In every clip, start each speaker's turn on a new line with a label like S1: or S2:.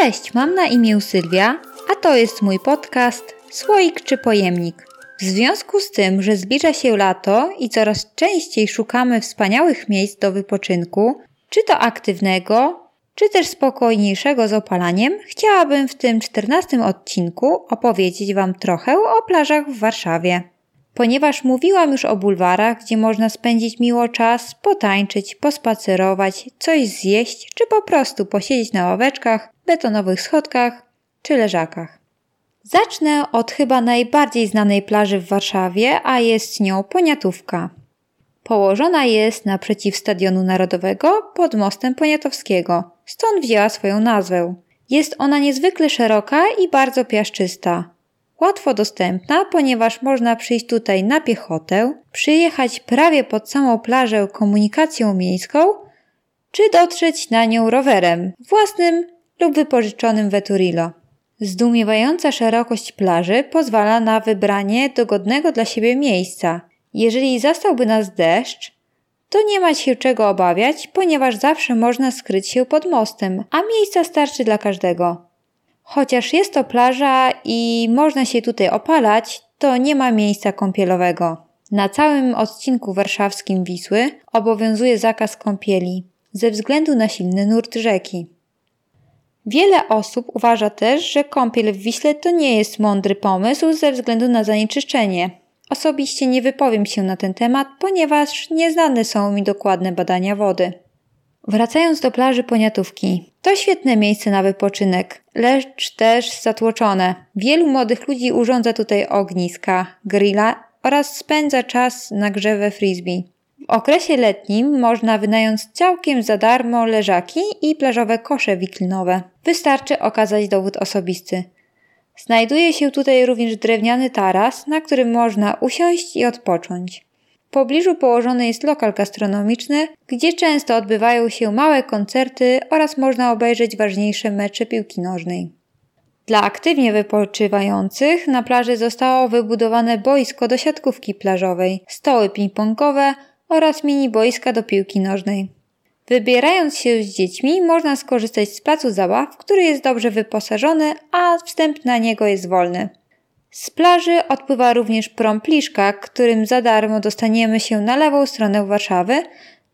S1: Cześć, mam na imię Sylwia, a to jest mój podcast Słoik czy Pojemnik. W związku z tym, że zbliża się lato i coraz częściej szukamy wspaniałych miejsc do wypoczynku, czy to aktywnego, czy też spokojniejszego z opalaniem, chciałabym w tym czternastym odcinku opowiedzieć Wam trochę o plażach w Warszawie. Ponieważ mówiłam już o bulwarach, gdzie można spędzić miło czas, potańczyć, pospacerować, coś zjeść, czy po prostu posiedzieć na ławeczkach, betonowych schodkach czy leżakach. Zacznę od chyba najbardziej znanej plaży w Warszawie, a jest nią Poniatówka. Położona jest naprzeciw Stadionu Narodowego pod mostem Poniatowskiego, stąd wzięła swoją nazwę. Jest ona niezwykle szeroka i bardzo piaszczysta. Łatwo dostępna, ponieważ można przyjść tutaj na piechotę, przyjechać prawie pod samą plażę komunikacją miejską, czy dotrzeć na nią rowerem, własnym lub wypożyczonym Veturillo. Zdumiewająca szerokość plaży pozwala na wybranie dogodnego dla siebie miejsca. Jeżeli zastałby nas deszcz, to nie ma się czego obawiać, ponieważ zawsze można skryć się pod mostem, a miejsca starczy dla każdego. Chociaż jest to plaża i można się tutaj opalać, to nie ma miejsca kąpielowego. Na całym odcinku warszawskim Wisły obowiązuje zakaz kąpieli ze względu na silny nurt rzeki. Wiele osób uważa też, że kąpiel w Wiśle to nie jest mądry pomysł ze względu na zanieczyszczenie. Osobiście nie wypowiem się na ten temat, ponieważ nieznane są mi dokładne badania wody. Wracając do plaży Poniatówki. To świetne miejsce na wypoczynek, lecz też zatłoczone. Wielu młodych ludzi urządza tutaj ogniska, grilla oraz spędza czas na grze we frisbee. W okresie letnim można wynająć całkiem za darmo leżaki i plażowe kosze wiklinowe. Wystarczy okazać dowód osobisty. Znajduje się tutaj również drewniany taras, na którym można usiąść i odpocząć. W pobliżu położony jest lokal gastronomiczny, gdzie często odbywają się małe koncerty oraz można obejrzeć ważniejsze mecze piłki nożnej. Dla aktywnie wypoczywających na plaży zostało wybudowane boisko do siatkówki plażowej, stoły ping-pongowe oraz mini boiska do piłki nożnej. Wybierając się z dziećmi, można skorzystać z placu zabaw, który jest dobrze wyposażony, a wstęp na niego jest wolny. Z plaży odpływa również prom Pliszka, którym za darmo dostaniemy się na lewą stronę Warszawy,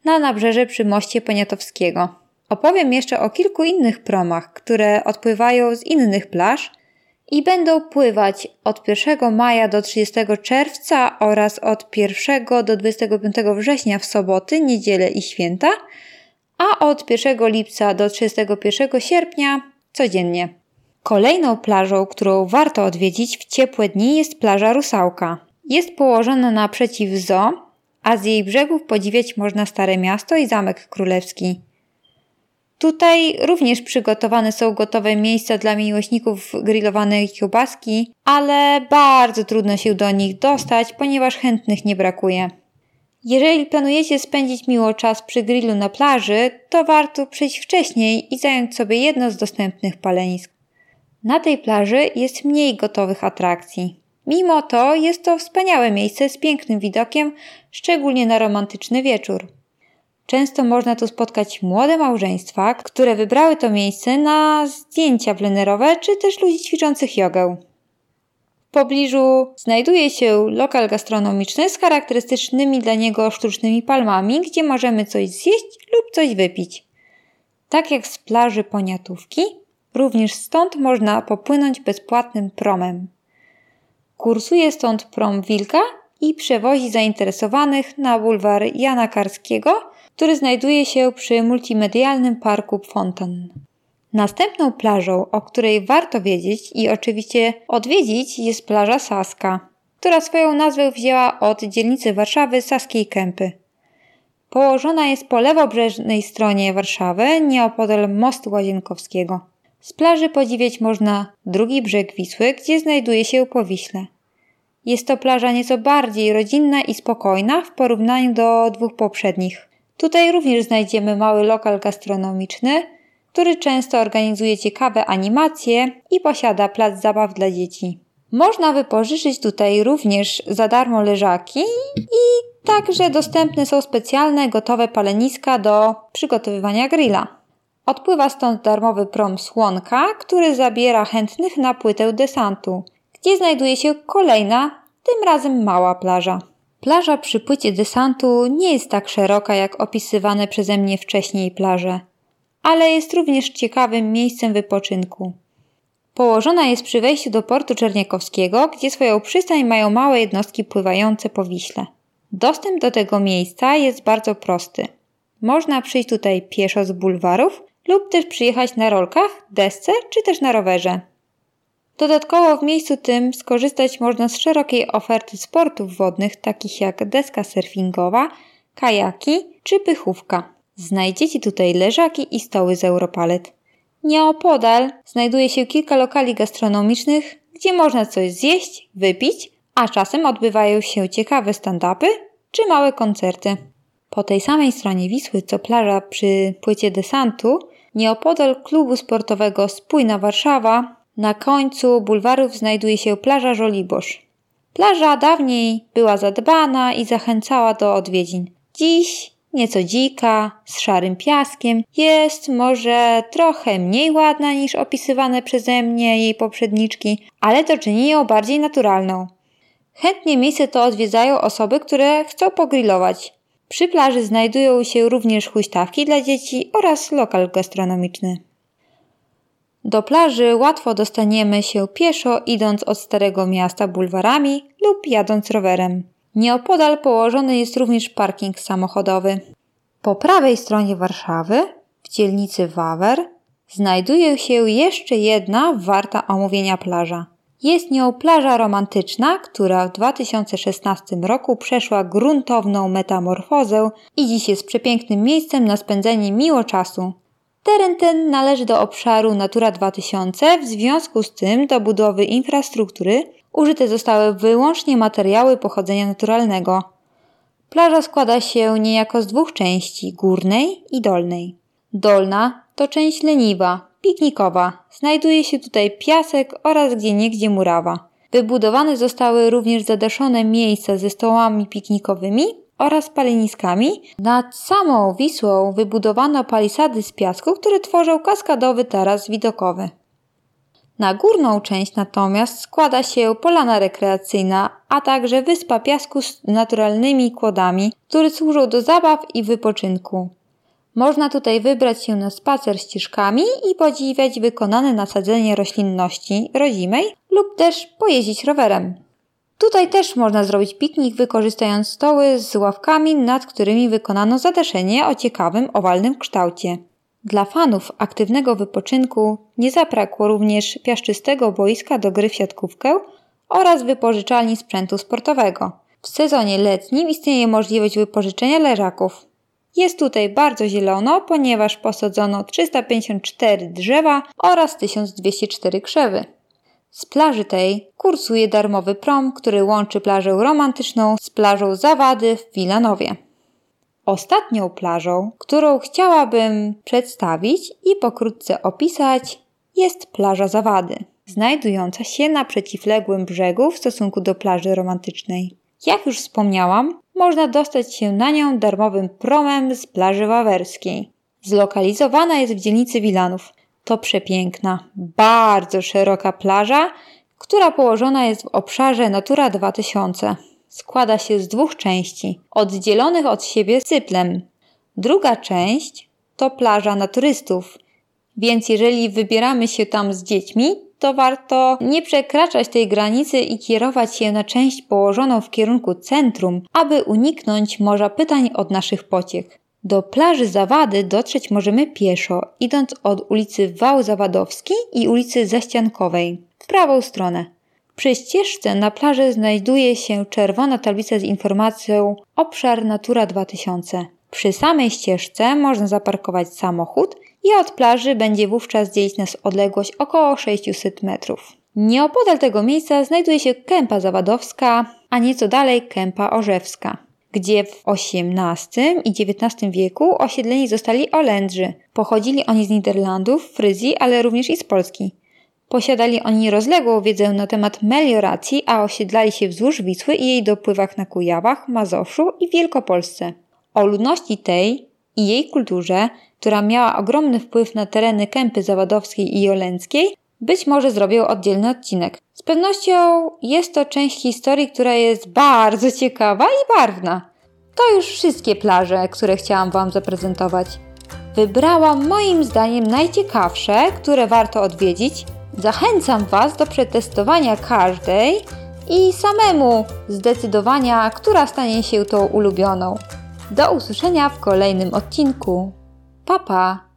S1: na nabrzeże przy moście Poniatowskiego. Opowiem jeszcze o kilku innych promach, które odpływają z innych plaż i będą pływać od 1 maja do 30 czerwca oraz od 1 do 25 września w soboty, niedzielę i święta, a od 1 lipca do 31 sierpnia codziennie. Kolejną plażą, którą warto odwiedzić w ciepłe dni jest plaża Rusałka. Jest położona naprzeciw zoo, a z jej brzegów podziwiać można Stare Miasto i Zamek Królewski. Tutaj również przygotowane są gotowe miejsca dla miłośników grillowanej kiełbaski, ale bardzo trudno się do nich dostać, ponieważ chętnych nie brakuje. Jeżeli planujecie spędzić miło czas przy grillu na plaży, to warto przyjść wcześniej i zająć sobie jedno z dostępnych palenisk. Na tej plaży jest mniej gotowych atrakcji. Mimo to jest to wspaniałe miejsce z pięknym widokiem, szczególnie na romantyczny wieczór. Często można tu spotkać młode małżeństwa, które wybrały to miejsce na zdjęcia plenerowe czy też ludzi ćwiczących jogę. W pobliżu znajduje się lokal gastronomiczny z charakterystycznymi dla niego sztucznymi palmami, gdzie możemy coś zjeść lub coś wypić. Tak jak z plaży Poniatówki, również stąd można popłynąć bezpłatnym promem. Kursuje stąd prom Wilka i przewozi zainteresowanych na bulwar Jana Karskiego – który znajduje się przy multimedialnym parku Fontan. Następną plażą, o której warto wiedzieć i oczywiście odwiedzić, jest plaża Saska, która swoją nazwę wzięła od dzielnicy Warszawy Saskiej Kępy. Położona jest po lewobrzeżnej stronie Warszawy, nieopodal mostu Łazienkowskiego. Z plaży podziwiać można drugi brzeg Wisły, gdzie znajduje się Powiśle. Jest to plaża nieco bardziej rodzinna i spokojna w porównaniu do dwóch poprzednich. Tutaj również znajdziemy mały lokal gastronomiczny, który często organizuje ciekawe animacje i posiada plac zabaw dla dzieci. Można wypożyczyć tutaj również za darmo leżaki i także dostępne są specjalne gotowe paleniska do przygotowywania grilla. Odpływa stąd darmowy prom Słonka, który zabiera chętnych na płytę desantu, gdzie znajduje się kolejna, tym razem mała plaża. Plaża przy płycie desantu nie jest tak szeroka jak opisywane przeze mnie wcześniej plaże, ale jest również ciekawym miejscem wypoczynku. Położona jest przy wejściu do portu Czerniakowskiego, gdzie swoją przystań mają małe jednostki pływające po Wiśle. Dostęp do tego miejsca jest bardzo prosty. Można przyjść tutaj pieszo z bulwarów lub też przyjechać na rolkach, desce czy też na rowerze. Dodatkowo w miejscu tym skorzystać można z szerokiej oferty sportów wodnych, takich jak deska surfingowa, kajaki czy pychówka. Znajdziecie tutaj leżaki i stoły z Europalet. Nieopodal znajduje się kilka lokali gastronomicznych, gdzie można coś zjeść, wypić, a czasem odbywają się ciekawe stand-upy czy małe koncerty. Po tej samej stronie Wisły co plaża przy płycie desantu, nieopodal klubu sportowego Spójna Warszawa, na końcu bulwarów znajduje się plaża Żoliborz. Plaża dawniej była zadbana i zachęcała do odwiedzin. Dziś nieco dzika, z szarym piaskiem, jest może trochę mniej ładna niż opisywane przeze mnie jej poprzedniczki, ale to czyni ją bardziej naturalną. Chętnie miejsce to odwiedzają osoby, które chcą pogrillować. Przy plaży znajdują się również huśtawki dla dzieci oraz lokal gastronomiczny. Do plaży łatwo dostaniemy się pieszo idąc od Starego Miasta bulwarami lub jadąc rowerem. Nieopodal położony jest również parking samochodowy. Po prawej stronie Warszawy, w dzielnicy Wawer, znajduje się jeszcze jedna warta omówienia plaża. Jest nią plaża romantyczna, która w 2016 roku przeszła gruntowną metamorfozę i dziś jest przepięknym miejscem na spędzenie miło czasu. Teren ten należy do obszaru Natura 2000, w związku z tym do budowy infrastruktury użyte zostały wyłącznie materiały pochodzenia naturalnego. Plaża składa się niejako z dwóch części górnej i dolnej. Dolna to część leniwa, piknikowa. Znajduje się tutaj piasek oraz gdzieniegdzie murawa. Wybudowane zostały również zadaszone miejsca ze stołami piknikowymi oraz paleniskami. Nad samą Wisłą wybudowano palisady z piasku, które tworzą kaskadowy taras widokowy. Na górną część natomiast składa się polana rekreacyjna, a także wyspa piasku z naturalnymi kłodami, które służą do zabaw i wypoczynku. Można tutaj wybrać się na spacer ścieżkami i podziwiać wykonane nasadzenie roślinności rodzimej lub też pojeździć rowerem. Tutaj też można zrobić piknik wykorzystując stoły z ławkami, nad którymi wykonano zadaszenie o ciekawym owalnym kształcie. Dla fanów aktywnego wypoczynku nie zabrakło również piaszczystego boiska do gry w siatkówkę oraz wypożyczalni sprzętu sportowego. W sezonie letnim istnieje możliwość wypożyczenia leżaków. Jest tutaj bardzo zielono, ponieważ posadzono 354 drzewa oraz 1204 krzewy. Z plaży tej kursuje darmowy prom, który łączy plażę romantyczną z plażą Zawady w Wilanowie. Ostatnią plażą, którą chciałabym przedstawić i pokrótce opisać, jest plaża Zawady, znajdująca się na przeciwległym brzegu w stosunku do plaży romantycznej. Jak już wspomniałam, można dostać się na nią darmowym promem z plaży wawerskiej. Zlokalizowana jest w dzielnicy Wilanów. To przepiękna, bardzo szeroka plaża, która położona jest w obszarze Natura 2000 składa się z dwóch części, oddzielonych od siebie cyplem. Druga część to plaża na turystów, więc jeżeli wybieramy się tam z dziećmi, to warto nie przekraczać tej granicy i kierować się na część położoną w kierunku centrum, aby uniknąć morza pytań od naszych pociech. Do plaży Zawady dotrzeć możemy pieszo, idąc od ulicy Wał Zawadowski i ulicy Zaściankowej w prawą stronę. Przy ścieżce na plaży znajduje się czerwona tablica z informacją Obszar Natura 2000. Przy samej ścieżce można zaparkować samochód i od plaży będzie wówczas dzielić nas odległość około 600 metrów. Nieopodal tego miejsca znajduje się kępa zawadowska, a nieco dalej kępa orzewska, gdzie w XVIII i XIX wieku osiedleni zostali Olędrzy. Pochodzili oni z Niderlandów, Fryzji, ale również i z Polski. Posiadali oni rozległą wiedzę na temat melioracji, a osiedlali się wzdłuż Wisły i jej dopływach na Kujawach, Mazowszu i Wielkopolsce. O ludności tej i jej kulturze, która miała ogromny wpływ na tereny Kępy Zawadowskiej i Jolenckiej, być może zrobię oddzielny odcinek. Z pewnością jest to część historii, która jest bardzo ciekawa i barwna. To już wszystkie plaże, które chciałam Wam zaprezentować. Wybrałam moim zdaniem najciekawsze, które warto odwiedzić. Zachęcam Was do przetestowania każdej i samemu zdecydowania, która stanie się tą ulubioną. Do usłyszenia w kolejnym odcinku. Papa! Pa.